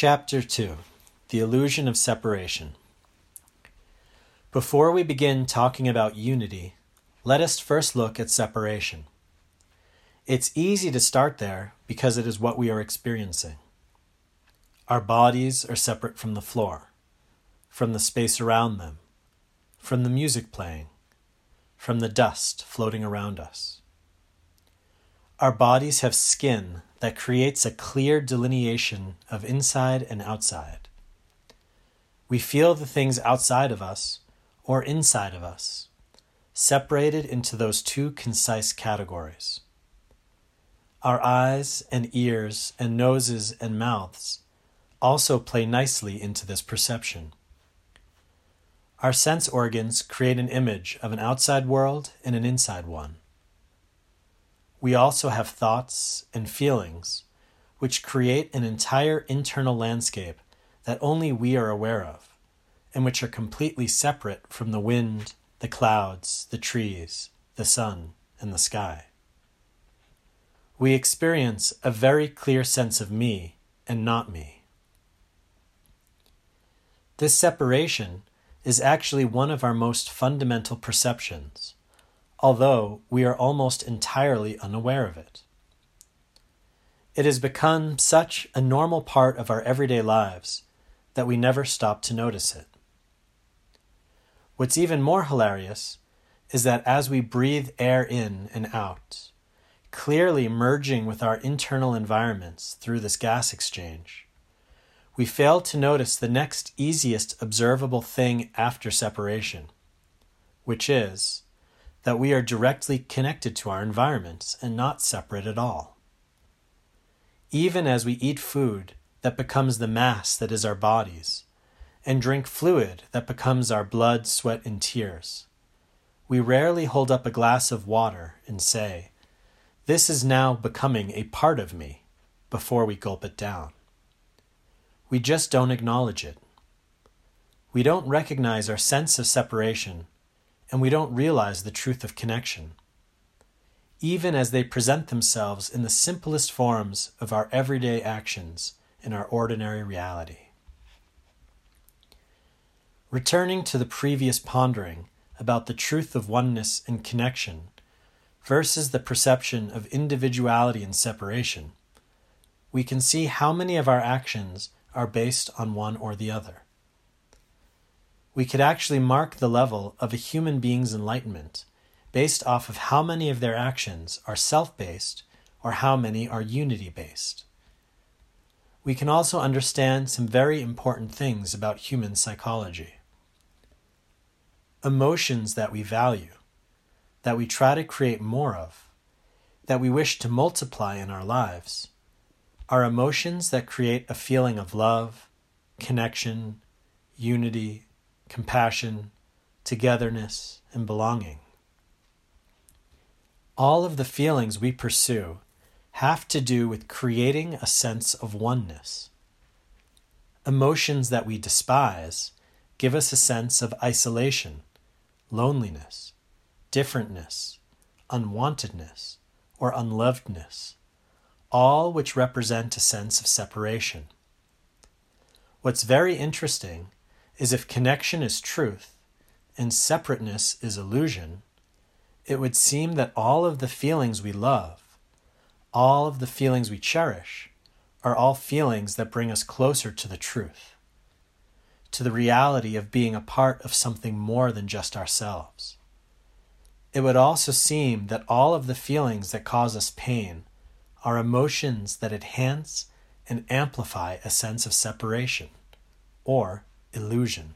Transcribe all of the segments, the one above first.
Chapter 2 The Illusion of Separation. Before we begin talking about unity, let us first look at separation. It's easy to start there because it is what we are experiencing. Our bodies are separate from the floor, from the space around them, from the music playing, from the dust floating around us. Our bodies have skin that creates a clear delineation of inside and outside. We feel the things outside of us or inside of us, separated into those two concise categories. Our eyes and ears and noses and mouths also play nicely into this perception. Our sense organs create an image of an outside world and an inside one. We also have thoughts and feelings, which create an entire internal landscape that only we are aware of, and which are completely separate from the wind, the clouds, the trees, the sun, and the sky. We experience a very clear sense of me and not me. This separation is actually one of our most fundamental perceptions although we are almost entirely unaware of it. It has become such a normal part of our everyday lives that we never stop to notice it. What's even more hilarious is that as we breathe air in and out, clearly merging with our internal environments through this gas exchange, we fail to notice the next easiest observable thing after separation, which is that we are directly connected to our environments and not separate at all. Even as we eat food that becomes the mass that is our bodies, and drink fluid that becomes our blood, sweat, and tears, we rarely hold up a glass of water and say, This is now becoming a part of me, before we gulp it down. We just don't acknowledge it. We don't recognize our sense of separation and we don't realize the truth of connection. Even as they present themselves in the simplest forms of our everyday actions in our ordinary reality. Returning to the previous pondering about the truth of oneness and connection versus the perception of individuality and separation, we can see how many of our actions are based on one or the other we could actually mark the level of a human being's enlightenment based off of how many of their actions are self based or how many are unity based. We can also understand some very important things about human psychology. Emotions that we value, that we try to create more of, that we wish to multiply in our lives, are emotions that create a feeling of love, connection, unity, compassion, togetherness, and belonging. All of the feelings we pursue have to do with creating a sense of oneness. Emotions that we despise give us a sense of isolation, loneliness, differentness, unwantedness, or unlovedness, all which represent a sense of separation. What's very interesting is if connection is truth and separateness is illusion, it would seem that all of the feelings we love, all of the feelings we cherish, are all feelings that bring us closer to the truth, to the reality of being a part of something more than just ourselves. It would also seem that all of the feelings that cause us pain are emotions that enhance and amplify a sense of separation, or illusion.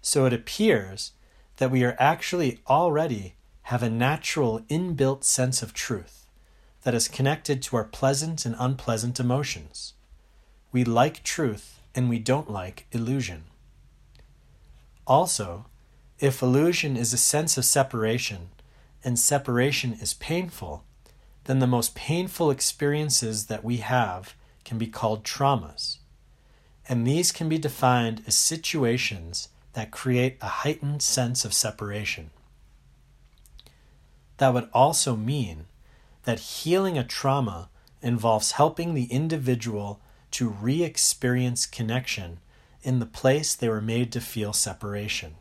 So it appears that we are actually already have a natural inbuilt sense of truth that is connected to our pleasant and unpleasant emotions. We like truth and we don't like illusion. Also, if illusion is a sense of separation and separation is painful, then the most painful experiences that we have can be called traumas and these can be defined as situations that create a heightened sense of separation. That would also mean that healing a trauma involves helping the individual to re experience connection in the place they were made to feel separation.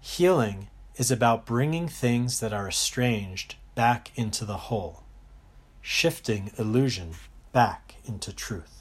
Healing is about bringing things that are estranged back into the whole, shifting illusion back into truth.